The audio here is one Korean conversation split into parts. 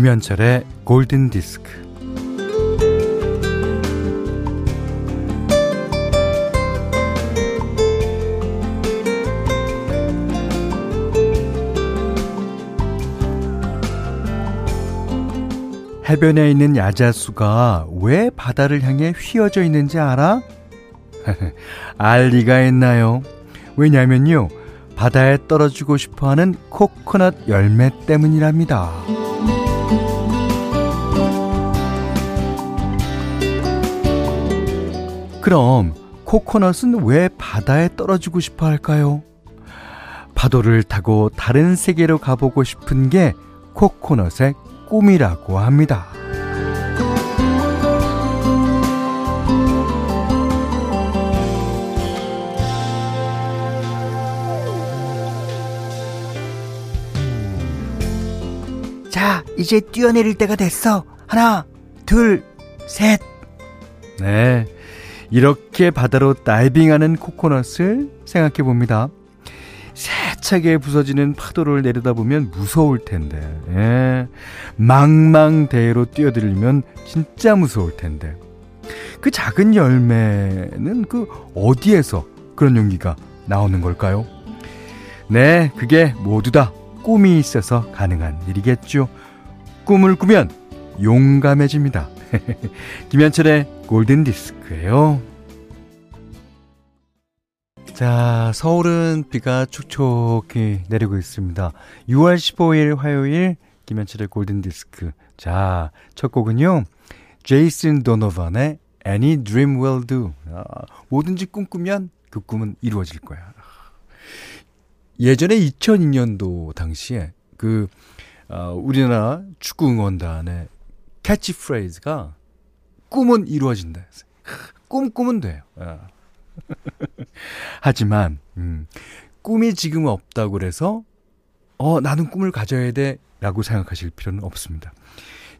김현철의 골든 디스크. 해변에 있는 야자수가 왜 바다를 향해 휘어져 있는지 알아? 알 리가 있나요? 왜냐면요. 바다에 떨어지고 싶어 하는 코코넛 열매 때문이랍니다. 그럼 코코넛은 왜 바다에 떨어지고 싶어 할까요? 파도를 타고 다른 세계로 가보고 싶은 게 코코넛의 꿈이라고 합니다. 자, 이제 뛰어내릴 때가 됐어. 하나, 둘, 셋. 네. 이렇게 바다로 다이빙하는 코코넛을 생각해 봅니다. 세차게 부서지는 파도를 내려다보면 무서울 텐데, 예. 망망대해로 뛰어들면 진짜 무서울 텐데. 그 작은 열매는 그 어디에서 그런 용기가 나오는 걸까요? 네, 그게 모두 다 꿈이 있어서 가능한 일이겠죠. 꿈을 꾸면 용감해집니다. 김현철의 골든 디스크예요. 자, 서울은 비가 촉촉히 내리고 있습니다. 6월 15일 화요일 김현철의 골든 디스크. 자, 첫 곡은요. 제이슨 도노반의 Any Dream Will Do. 아, 뭐든지 꿈꾸면 그 꿈은 이루어질 거야. 예전에 2002년도 당시에 그 어, 우리나라 축구 응원단의 캐치 프레이즈가 꿈은 이루어진다. 꿈 꾸면 돼요. 어. 하지만 음, 꿈이 지금 없다고 그래서 어 나는 꿈을 가져야 돼라고 생각하실 필요는 없습니다.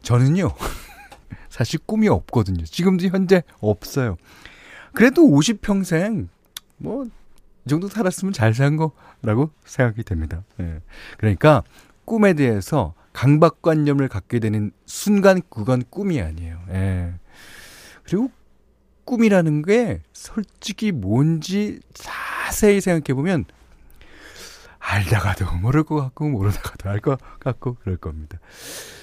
저는요 사실 꿈이 없거든요. 지금도 현재 없어요. 그래도 50평생 뭐 이 정도 살았으면 잘 산 거라고 생각이 됩니다. 예. 그러니까 꿈에 대해서 강박관념을 갖게 되는 순간 그건 꿈이 아니에요. 예. 그리고 꿈이라는 게 솔직히 뭔지 자세히 생각해 보면 알다가도 모를 것 같고 모르다가도 알 것 같고 그럴 겁니다.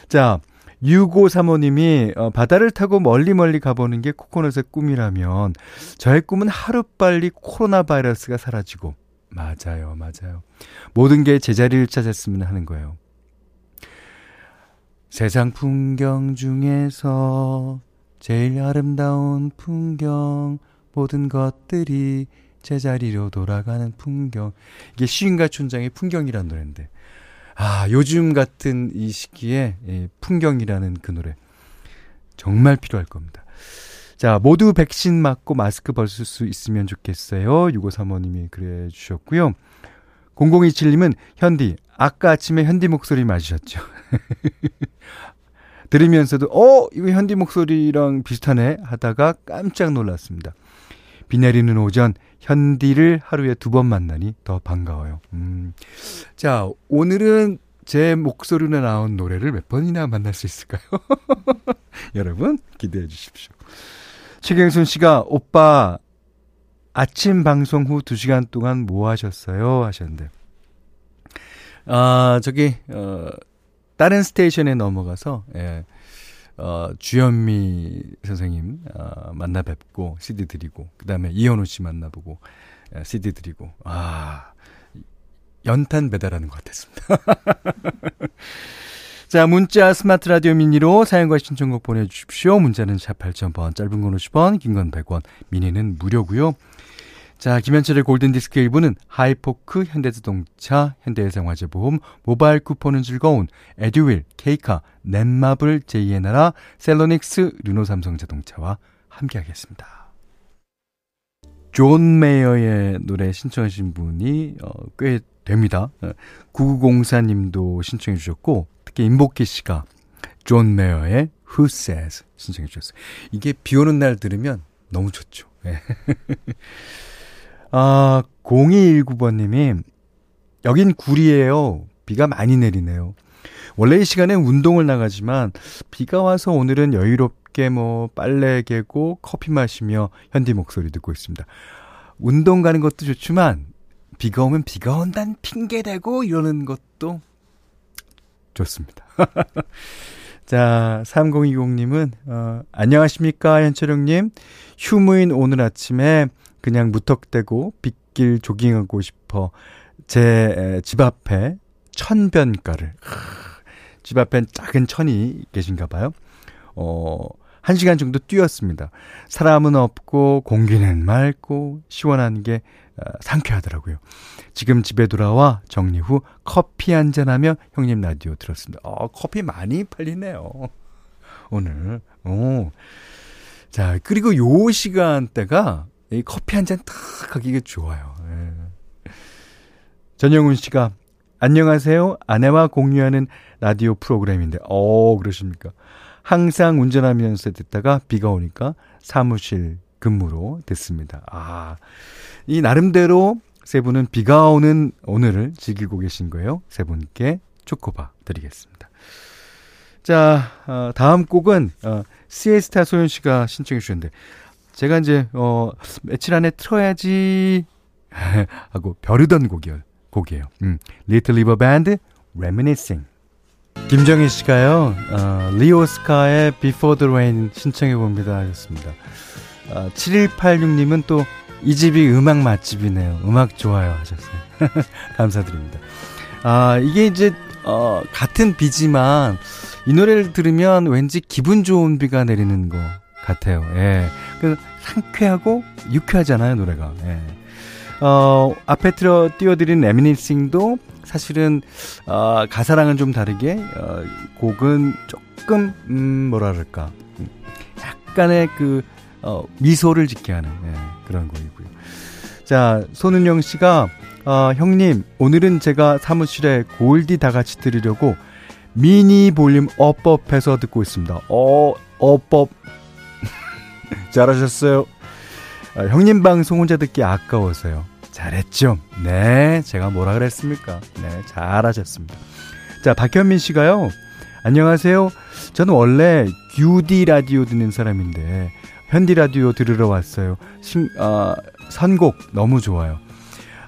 자, 6535님이 어, 바다를 타고 멀리 멀리 가보는 게 코코넛의 꿈이라면 저의 꿈은 하루빨리 코로나 바이러스가 사라지고 맞아요, 맞아요. 모든 게 제자리를 찾았으면 하는 거예요. 세상 풍경 중에서 제일 아름다운 풍경, 모든 것들이 제자리로 돌아가는 풍경. 이게 시인과 촌장의 풍경이라는 노래인데. 아, 요즘 같은 이 시기에 예, 풍경이라는 그 노래 정말 필요할 겁니다. 자, 모두 백신 맞고 마스크 벗을 수 있으면 좋겠어요. 6535님이 그래 주셨고요. 0027님은 현디, 아까 아침에 현디 목소리 맞으셨죠? 들으면서도, 어, 이거 현디 목소리랑 비슷하네 하다가 깜짝 놀랐습니다. 비 내리는 오전, 현디를 하루에 두 번 만나니 더 반가워요. 음. 자, 오늘은 제 목소리로 나온 노래를 몇 번이나 만날 수 있을까요? 여러분, 기대해 주십시오. 최경순 씨가, 오빠, 아침 방송 후 2시간 동안 뭐 하셨어요? 하셨는데. 아, 저기, 어, 다른 스테이션에 넘어가서, 예, 어, 주현미 선생님, 어, 만나 뵙고, CD 드리고, 그 다음에 이현우 씨 만나보고, 예, CD 드리고, 아, 연탄 배달하는 것 같았습니다. 자, 문자 스마트 라디오 미니로 사연과 신청곡 보내주십시오. 문자는 샵 8000번, 짧은 건 50원, 긴 건 100원, 미니는 무료고요 자, 김현철의 골든디스크 1부는 하이포크, 현대자동차, 현대해상화재보험, 모바일 쿠폰은 즐거운 에듀윌, 케이카, 넷마블, 제2의 나라, 셀로닉스, 르노삼성자동차와 함께하겠습니다. 존 메이어의 노래 신청하신 분이 어, 꽤 됩니다. 9904님도 신청해 주셨고 특히 임복희 씨가 존 메이어의 Who Says 신청해 주셨어요. 이게 비 오는 날 들으면 너무 좋죠. 네. 아, 0219번님이, 여긴 구리에요. 비가 많이 내리네요. 원래 이 시간에 운동을 나가지만 비가 와서 오늘은 여유롭게 뭐 빨래 개고 커피 마시며 현디 목소리 듣고 있습니다. 운동 가는 것도 좋지만 비가 오면 비가 온다는 핑계 대고 이러는 것도 좋습니다. 자, 3020님은, 어, 안녕하십니까, 현철형님. 휴무인 오늘 아침에 그냥 무턱대고 빗길 조깅하고 싶어 제 집 앞에 천변가를, 집 앞엔 작은 천이 계신가 봐요. 어, 한 시간 정도 뛰었습니다. 사람은 없고 공기는 맑고 시원한 게 어, 상쾌하더라고요. 지금 집에 돌아와 정리 후 커피 한 잔하며 형님 라디오 들었습니다. 어, 커피 많이 팔리네요. 오늘. 오. 자, 그리고 요 시간대가 이 커피 한 잔 탁 하기 가 좋아요. 예. 전영훈 씨가 안녕하세요. 아내와 공유하는 라디오 프로그램인데, 어, 그러십니까? 항상 운전하면서 듣다가 비가 오니까 사무실 근무로 됐습니다. 아, 이 나름대로 세 분은 비가 오는 오늘을 즐기고 계신 거예요. 세 분께 초코바 드리겠습니다. 자, 어, 다음 곡은 어, 시에스타 소연 씨가 신청해 주셨는데 제가 이제 어, 며칠 안에 틀어야지 하고 벼르던 곡이요. 곡이에요. 음, Little River Band Reminiscing. 김정희 씨가요, 어, 리오스카의 Before the Rain 신청해 봅니다 하셨습니다. 어, 7186님은 또 이 집이 음악 맛집이네요. 음악 좋아요 하셨어요. 감사드립니다. 아, 이게 이제, 어, 같은 비지만 이 노래를 들으면 왠지 기분 좋은 비가 내리는 것 같아요. 예. 그 상쾌하고 유쾌하잖아요, 노래가. 예. 어, 앞에 틀어 띄워드린 에미니싱도 사실은, 어, 가사랑은 좀 다르게, 어, 곡은 조금, 음, 뭐라 그럴까. 약간의 그, 어, 미소를 짓게 하는, 예, 그런 곡이고요. 자, 손은영 씨가, 어, 형님, 오늘은 제가 사무실에 골디 다 같이 들으려고 미니 볼륨 업법해서 듣고 있습니다. 어, 업법. 잘하셨어요. 아, 형님 방송 혼자 듣기 아까워서요. 잘했죠? 네, 제가 뭐라 그랬습니까? 네, 잘하셨습니다. 자, 박현민 씨가요. 안녕하세요. 저는 원래 UD 라디오 듣는 사람인데 현디 라디오 들으러 왔어요. 신, 아, 선곡 너무 좋아요.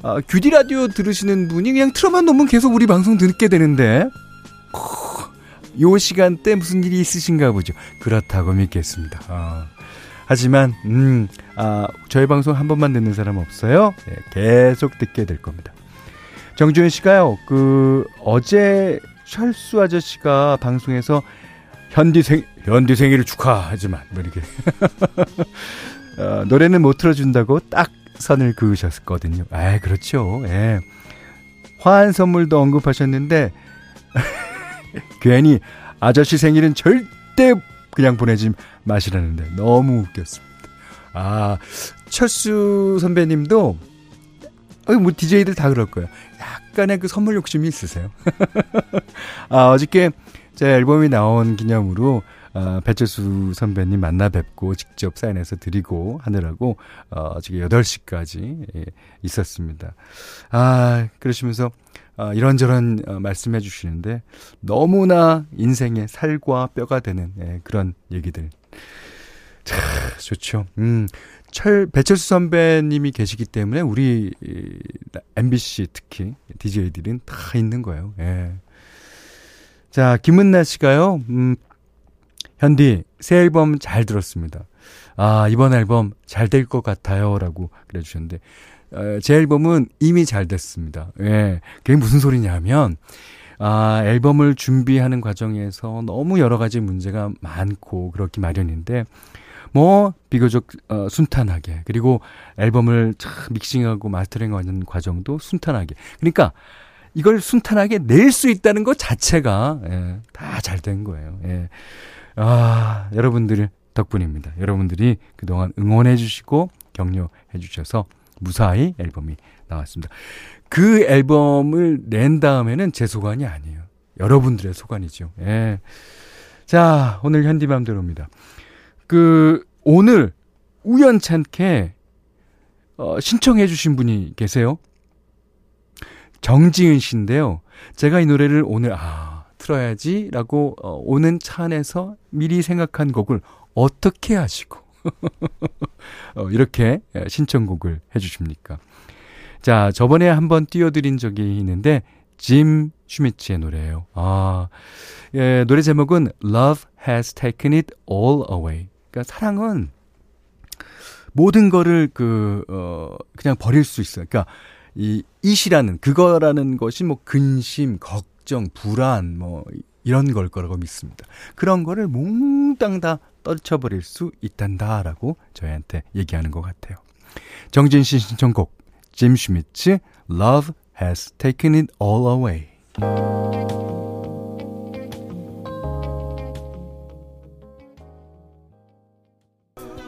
아, 규디 라디오 들으시는 분이 그냥 틀어만 놓으면 계속 우리 방송 듣게 되는데 요 시간대 무슨 일이 있으신가 보죠. 그렇다고 믿겠습니다. 아. 하지만 음, 아, 저희 방송 한 번만 듣는 사람 없어요. 네, 계속 듣게 될 겁니다. 정주현 씨가요. 그 어제 철수 아저씨가 방송에서 현디 생 현디 생일을 축하하지만 뭐 이렇게 어, 노래는 못 틀어준다고 딱 선을 그으셨거든요. 아, 그렇죠. 예. 화한 선물도 언급하셨는데 괜히 아저씨 생일은 절대 그냥 보내지 마시라는데 너무 웃겼습니다. 아, 철수 선배님도 어, 뭐 DJ들 다 그럴 거예요. 약간의 그 선물 욕심이 있으세요. 아, 어저께 제 앨범이 나온 기념으로 어, 배철수 선배님 만나 뵙고 직접 사인해서 드리고 하느라고 어, 지금 8시까지 예, 있었습니다. 아, 그러시면서 어, 이런저런 어, 말씀해 주시는데 너무나 인생의 살과 뼈가 되는 예, 그런 얘기들. 참 좋죠. 음. 철 배철수 선배님이 계시기 때문에 우리 MBC 특히 DJ들은 다 있는 거예요. 예. 자, 김은나 씨가요. 음, 현디 새 앨범 잘 들었습니다. 아, 이번 앨범 잘 될 것 같아요 라고 그래 주셨는데 어, 제 앨범은 이미 잘 됐습니다. 예. 그게 무슨 소리냐면, 아, 앨범을 준비하는 과정에서 너무 여러 가지 문제가 많고 그렇기 마련인데, 뭐, 비교적, 어, 순탄하게, 그리고 앨범을 참 믹싱하고 마스터링 하는 과정도 순탄하게. 그러니까, 이걸 순탄하게 낼 수 있다는 것 자체가, 예, 다 잘 된 거예요. 예. 아, 여러분들 덕분입니다. 여러분들이 그동안 응원해 주시고, 격려해 주셔서, 무사히 앨범이 나왔습니다. 그 앨범을 낸 다음에는 제 소관이 아니에요. 여러분들의 소관이죠. 예. 자, 오늘 현디맘대로입니다. 그, 오늘 우연찮게, 어, 신청해 주신 분이 계세요. 정지은 씨인데요. 제가 이 노래를 오늘, 아, 틀어야지라고 어, 오는 차 안에서 미리 생각한 곡을 어떻게 하시고 어, 이렇게 신청곡을 해주십니까? 자, 저번에 한번 띄워드린 적이 있는데 짐 슈미츠의 노래예요. 아, 예, 노래 제목은 Love Has Taken It All Away. 그러니까 사랑은 모든 거를 그, 어, 그냥 버릴 수 있어요. 그러니까 이, 이시라는, 그거라는 것이 뭐 근심, 걱정, 불안, 뭐, 이런 걸 거라고 믿습니다. 그런 거를 몽땅 다 떨쳐버릴 수 있단다라고 저희한테 얘기하는 것 같아요. 정진 씨 신청곡, 짐 슈미츠, Love Has Taken It All Away.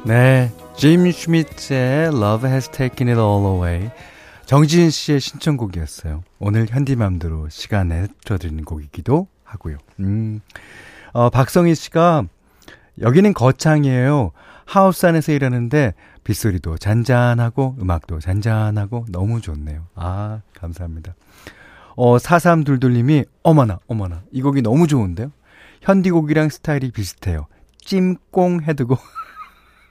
네, 짐 슈미츠의 Love Has Taken It All Away. 정지인 씨의 신청곡이었어요. 오늘 현디맘대로 시간에 틀어드리는 곡이기도 하고요. 음, 어, 박성희 씨가 여기는 거창이에요. 하우스 안에서 일하는데 빗소리도 잔잔하고 음악도 잔잔하고 너무 좋네요. 아, 감사합니다. 어, 4322님이 어머나, 어머나. 이 곡이 너무 좋은데요? 현디곡이랑 스타일이 비슷해요. 찜꽁 해두고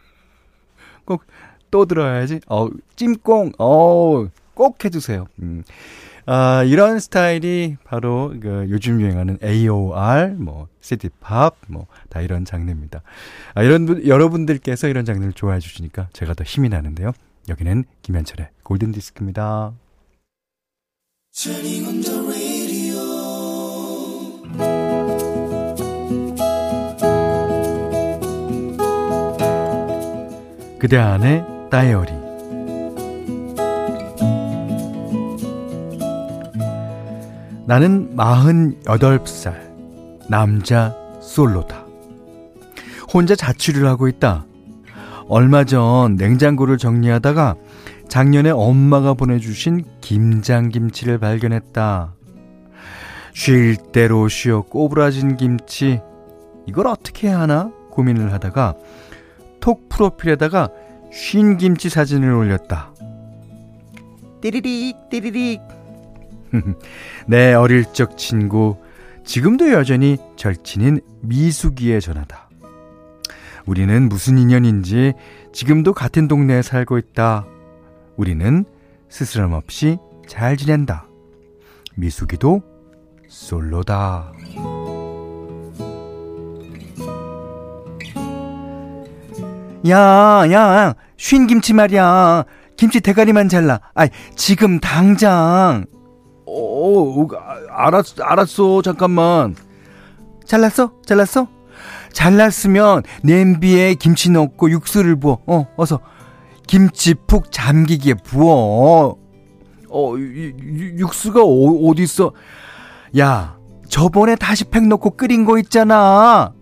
꼭 또 들어야지. 어, 찜꽁. 어, 꼭 해주세요. 음. 아, 이런 스타일이 바로 그 요즘 유행하는 AOR, 뭐, 시티팝, 뭐, 다 이런 장르입니다. 아, 이런 분, 여러분들께서 이런 장르를 좋아해 주시니까 제가 더 힘이 나는데요. 여기는 김현철의 골든 디스크입니다. 그대 안에 다이어리 나는 48살 남자 솔로다. 혼자 자취를 하고 있다. 얼마 전 냉장고를 정리하다가 작년에 엄마가 보내주신 김장김치를 발견했다. 쉴 대로 쉬어 꼬부라진 김치. 이걸 어떻게 해야 하나 고민을 하다가 톡 프로필에다가 쉰 김치 사진을 올렸다. 띠리릭 띠리릭 내 어릴 적 친구 지금도 여전히 절친인 미숙이의 전화다. 우리는 무슨 인연인지 지금도 같은 동네에 살고 있다. 우리는 스스럼 없이 잘 지낸다. 미숙이도 솔로다. 야, 야, 쉰 김치 말이야. 김치 대가리만 잘라. 아, 지금 당장. 어, 알았어, 알았어. 잠깐만. 잘랐어? 잘랐어? 잘랐으면 냄비에 김치 넣고 육수를 부어. 어, 어서. 김치 푹 잠기게 부어. 어, 육수가 어, 어디 있어? 야, 저번에 다시 팩 넣고 끓인 거 있잖아.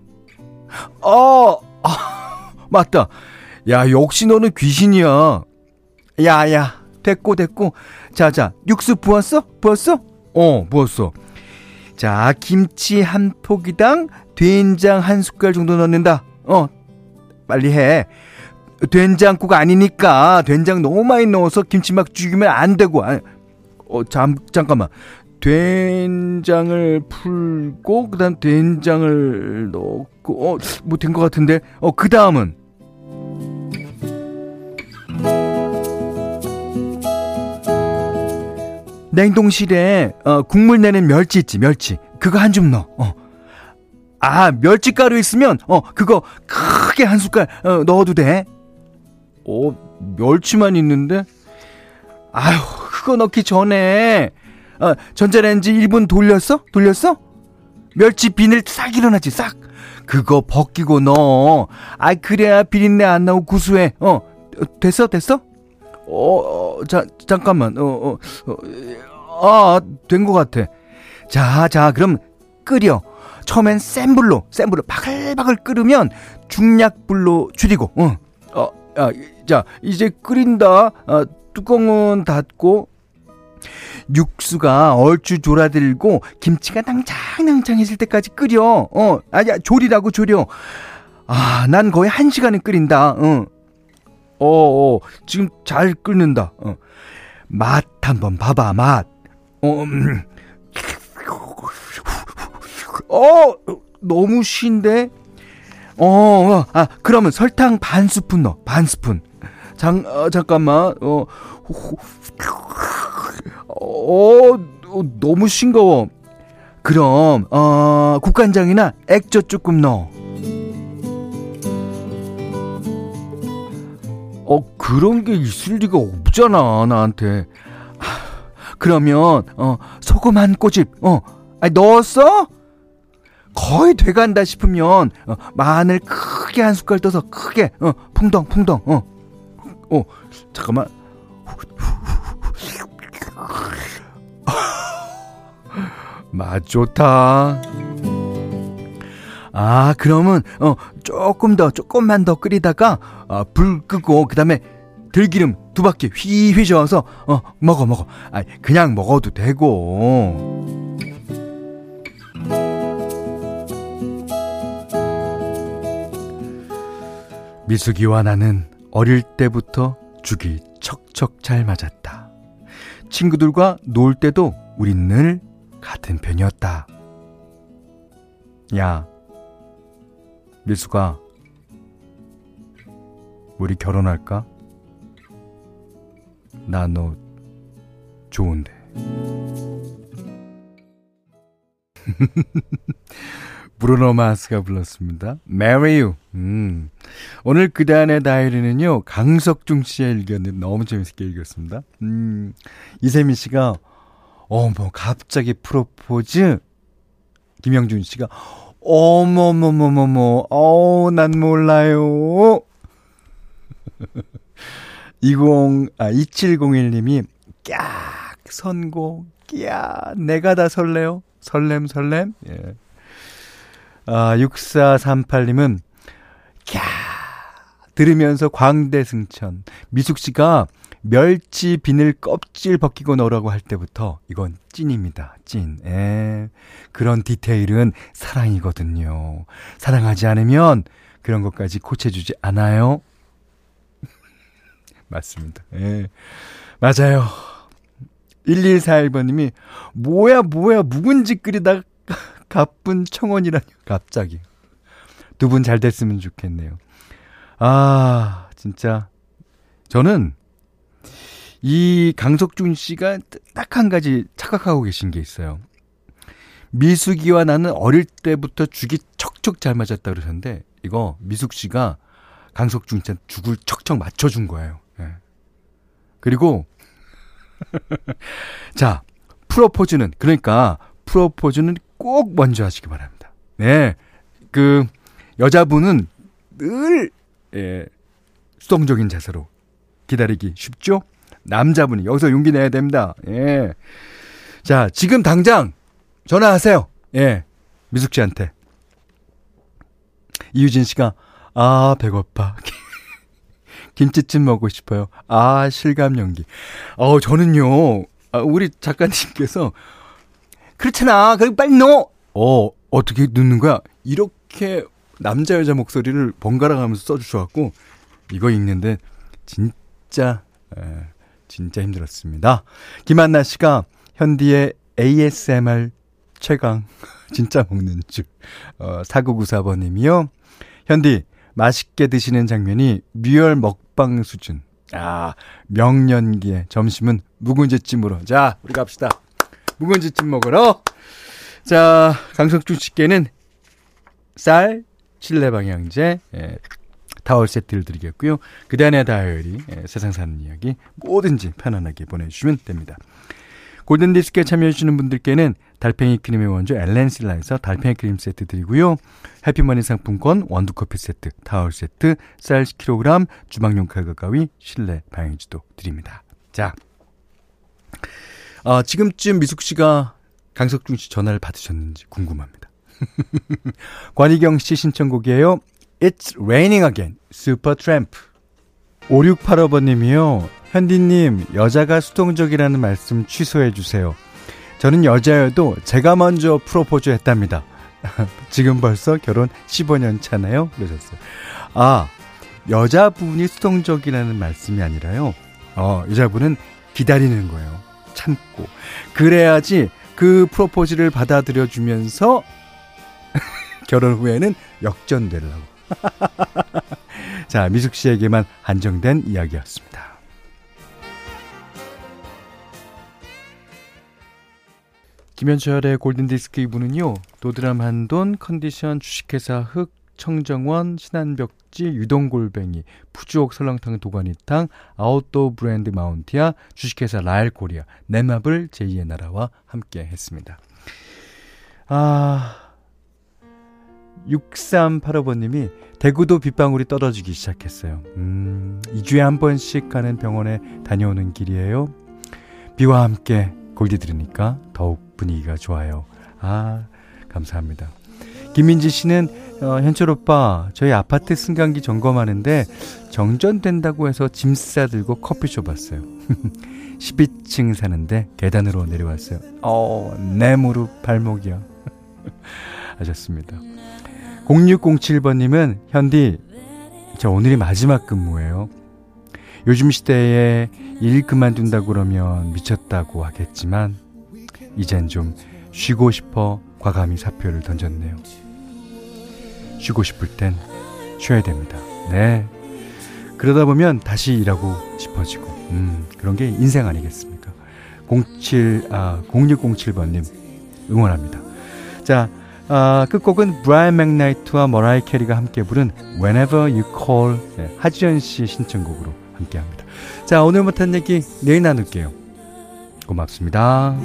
어, 아, 맞다. 야, 역시 너는 귀신이야. 야, 야, 됐고, 됐고. 자, 자, 육수 부었어? 부었어? 어, 부었어. 자, 김치 한 포기당 된장 한 숟갈 정도 넣는다. 어, 빨리 해. 된장국 아니니까 된장 너무 많이 넣어서 김치 막 죽이면 안 되고. 아, 어, 잠, 잠깐만. 된장을 풀고 그다음 된장을 넣고 어 뭐 된 것 같은데 어 그 다음은 냉동실에 어, 국물 내는 멸치 있지 멸치 그거 한 줌 넣어 어. 아 멸치 가루 있으면 어 그거 크게 한 숟갈 어, 넣어도 돼 어, 멸치만 있는데? 아휴, 그거 넣기 전에, 어, 전자레인지 1분 돌렸어? 돌렸어? 멸치 비늘 싹 일어나지, 싹. 그거 벗기고 넣어. 아, 그래야 비린내 안 나고 구수해. 어, 됐어, 됐어? 어, 어 자, 잠깐만. 어, 어, 어 아, 된 것 같아. 자, 자, 그럼 끓여. 처음엔 센 불로, 센 불로 바글바글 끓으면 중약 불로 줄이고, 어, 어, 야, 자, 이제 끓인다. 아, 뚜껑은 닫고. 육수가 얼추 졸아들고 김치가 낭창낭창해질 때까지 끓여. 어, 아야 조리라고 조려. 아, 난 거의 한 시간을 끓인다. 어. 어, 어, 지금 잘 끓는다. 어. 맛 한번 봐봐, 맛. 어, 음. 어, 너무 신데? 어, 어, 아, 그러면 설탕 반 스푼 넣어. 반 스푼. 장, 어, 잠깐만. 어, 어, 어, 너무 싱거워. 그럼, 어, 국간장이나 액젓 조금 넣어. 어, 그런 게 있을 리가 없잖아, 나한테. 그러면, 어, 소금 한 꼬집, 어, 아니, 넣었어? 거의 돼간다 싶으면, 어, 마늘 크게 한 숟갈 떠서 크게, 어, 풍덩, 풍덩, 어, 어, 잠깐만. 맛 좋다. 아, 그러면, 어, 조금 더, 조금만 더 끓이다가, 어, 불 끄고, 그 다음에 들기름 두 바퀴 휘휘 저어서, 어, 먹어, 먹어. 아, 그냥 먹어도 되고. 미숙이와 나는 어릴 때부터 죽이 척척 잘 맞았다. 친구들과 놀 때도 우린 늘 같은 편이었다. 야, 미수가, 우리 결혼할까? 나 너 좋은데. 브루노 마스가 불렀습니다. Marry You. 음. 오늘 그단의 다이리는요, 강석중 씨의 일기였는데 너무 재밌게 읽었습니다. 음, 이세미 씨가, 어, 뭐, 갑자기 프로포즈? 김영준 씨가, 어머머머머머, 어우, 난 몰라요. 20, 아, 2701님이, 깍, 선고, 깍, 내가 다 설레요. 설렘, 설렘. 예. 아, 6438님은, 캬, 들으면서 광대승천. 미숙 씨가 멸치 비늘 껍질 벗기고 넣으라고 할 때부터 이건 찐입니다. 찐. 에, 그런 디테일은 사랑이거든요. 사랑하지 않으면 그런 것까지 고쳐주지 않아요. 맞습니다. 예. 맞아요. 1141번님이, 뭐야, 뭐야, 묵은지 끓이다 가쁜 청원이라니, 갑자기. 두 분 잘 됐으면 좋겠네요. 아, 진짜. 저는 이 강석준 씨가 딱 한 가지 착각하고 계신 게 있어요. 미숙이와 나는 어릴 때부터 죽이 척척 잘 맞았다 그러셨는데, 이거 미숙 씨가 강석준 씨한테 죽을 척척 맞춰준 거예요. 예. 그리고, 자, 프로포즈는, 그러니까, 프로포즈는 꼭 먼저 하시기 바랍니다. 네. 그, 여자분은 늘, 예, 수동적인 자세로 기다리기 쉽죠? 남자분이 여기서 용기 내야 됩니다. 예. 자, 지금 당장 전화하세요. 예. 미숙 씨한테. 이유진 씨가, 아, 배고파. 김치찜 먹고 싶어요. 아, 실감 연기. 어, 저는요, 아, 우리 작가님께서 그렇잖아. 그리 빨리 넣어. 어, 어떻게 넣는 거야? 이렇게 남자 여자 목소리를 번갈아 가면서 써주셔갖고 이거 읽는데 진짜 에, 진짜 힘들었습니다. 김한나 씨가 현디의 ASMR 최강 진짜 먹는 줄. 어, 4994번님이요. 현디 맛있게 드시는 장면이 리얼 먹방 수준. 아 명년기에 점심은 묵은지찜으로. 자 우리 갑시다. 묵은지찜 먹으러. 자, 강석준 씨께는 쌀, 칠레 방향제, 예, 타월 세트를 드리겠고요. 그대안의 다이어리, 예, 세상 사는 이야기 뭐든지 편안하게 보내주시면 됩니다. 골든디스크에 참여해주시는 분들께는 달팽이 크림의 원조 엘렌실라에서 달팽이 크림 세트 드리고요. 해피머니 상품권, 원두커피 세트, 타월 세트, 쌀 10kg, 주방용 칼과 가위, 실내 방향지도 드립니다. 자, 어, 지금쯤 미숙 씨가 강석중 씨 전화를 받으셨는지 궁금합니다. 관희경 씨 신청곡이에요. It's Raining Again, Supertramp. 5685번님이요. 현디님, 여자가 수동적이라는 말씀 취소해주세요. 저는 여자여도 제가 먼저 프로포즈 했답니다. 지금 벌써 결혼 15년 차나요? 그러셨어요. 아, 여자분이 수동적이라는 말씀이 아니라요. 어, 여자분은 기다리는 거예요. 참고. 그래야지 그 프로포즈를 받아들여 주면서 결혼 후에는 역전되려고. 자, 미숙 씨에게만 한정된 이야기였습니다. 김현철의 골든디스크 2부는요, 도드람 한돈, 컨디션, 주식회사 흑, 청정원, 신한벽지, 유동골뱅이, 푸주옥 설렁탕 도가니탕, 아웃도어 브랜드 마운티아, 주식회사 라엘코리아, 네마블 제2의 나라와 함께 했습니다. 아, 6385번님이 대구도 빗방울이 떨어지기 시작했어요. 음, 2주에 한 번씩 가는 병원에 다녀오는 길이에요. 비와 함께 골디 들으니까 더욱 분위기가 좋아요. 아, 감사합니다. 김민지 씨는 어, 현철 오빠 저희 아파트 승강기 점검하는데 정전된다고 해서 짐 싸들고 커피숍 왔어요. 12층 사는데 계단으로 내려왔어요. 어, 내 무릎 발목이야. 하셨습니다. 0607번님은 현디 저 오늘이 마지막 근무예요. 요즘 시대에 일 그만둔다고 그러면 미쳤다고 하겠지만 이젠 좀 쉬고 싶어 과감히 사표를 던졌네요. 쉬고 싶을 땐 쉬어야 됩니다. 네. 그러다 보면 다시 일하고 싶어지고, 음, 그런 게 인생 아니겠습니까? 07, 아, 0607번님, 응원합니다. 자, 아, 끝곡은 브라이언 맥나이트와 머라이 캐리가 함께 부른 Whenever You Call, 네, 하지연 씨 신청곡으로 함께 합니다. 자, 오늘 못한 얘기 내일 나눌게요. 고맙습니다.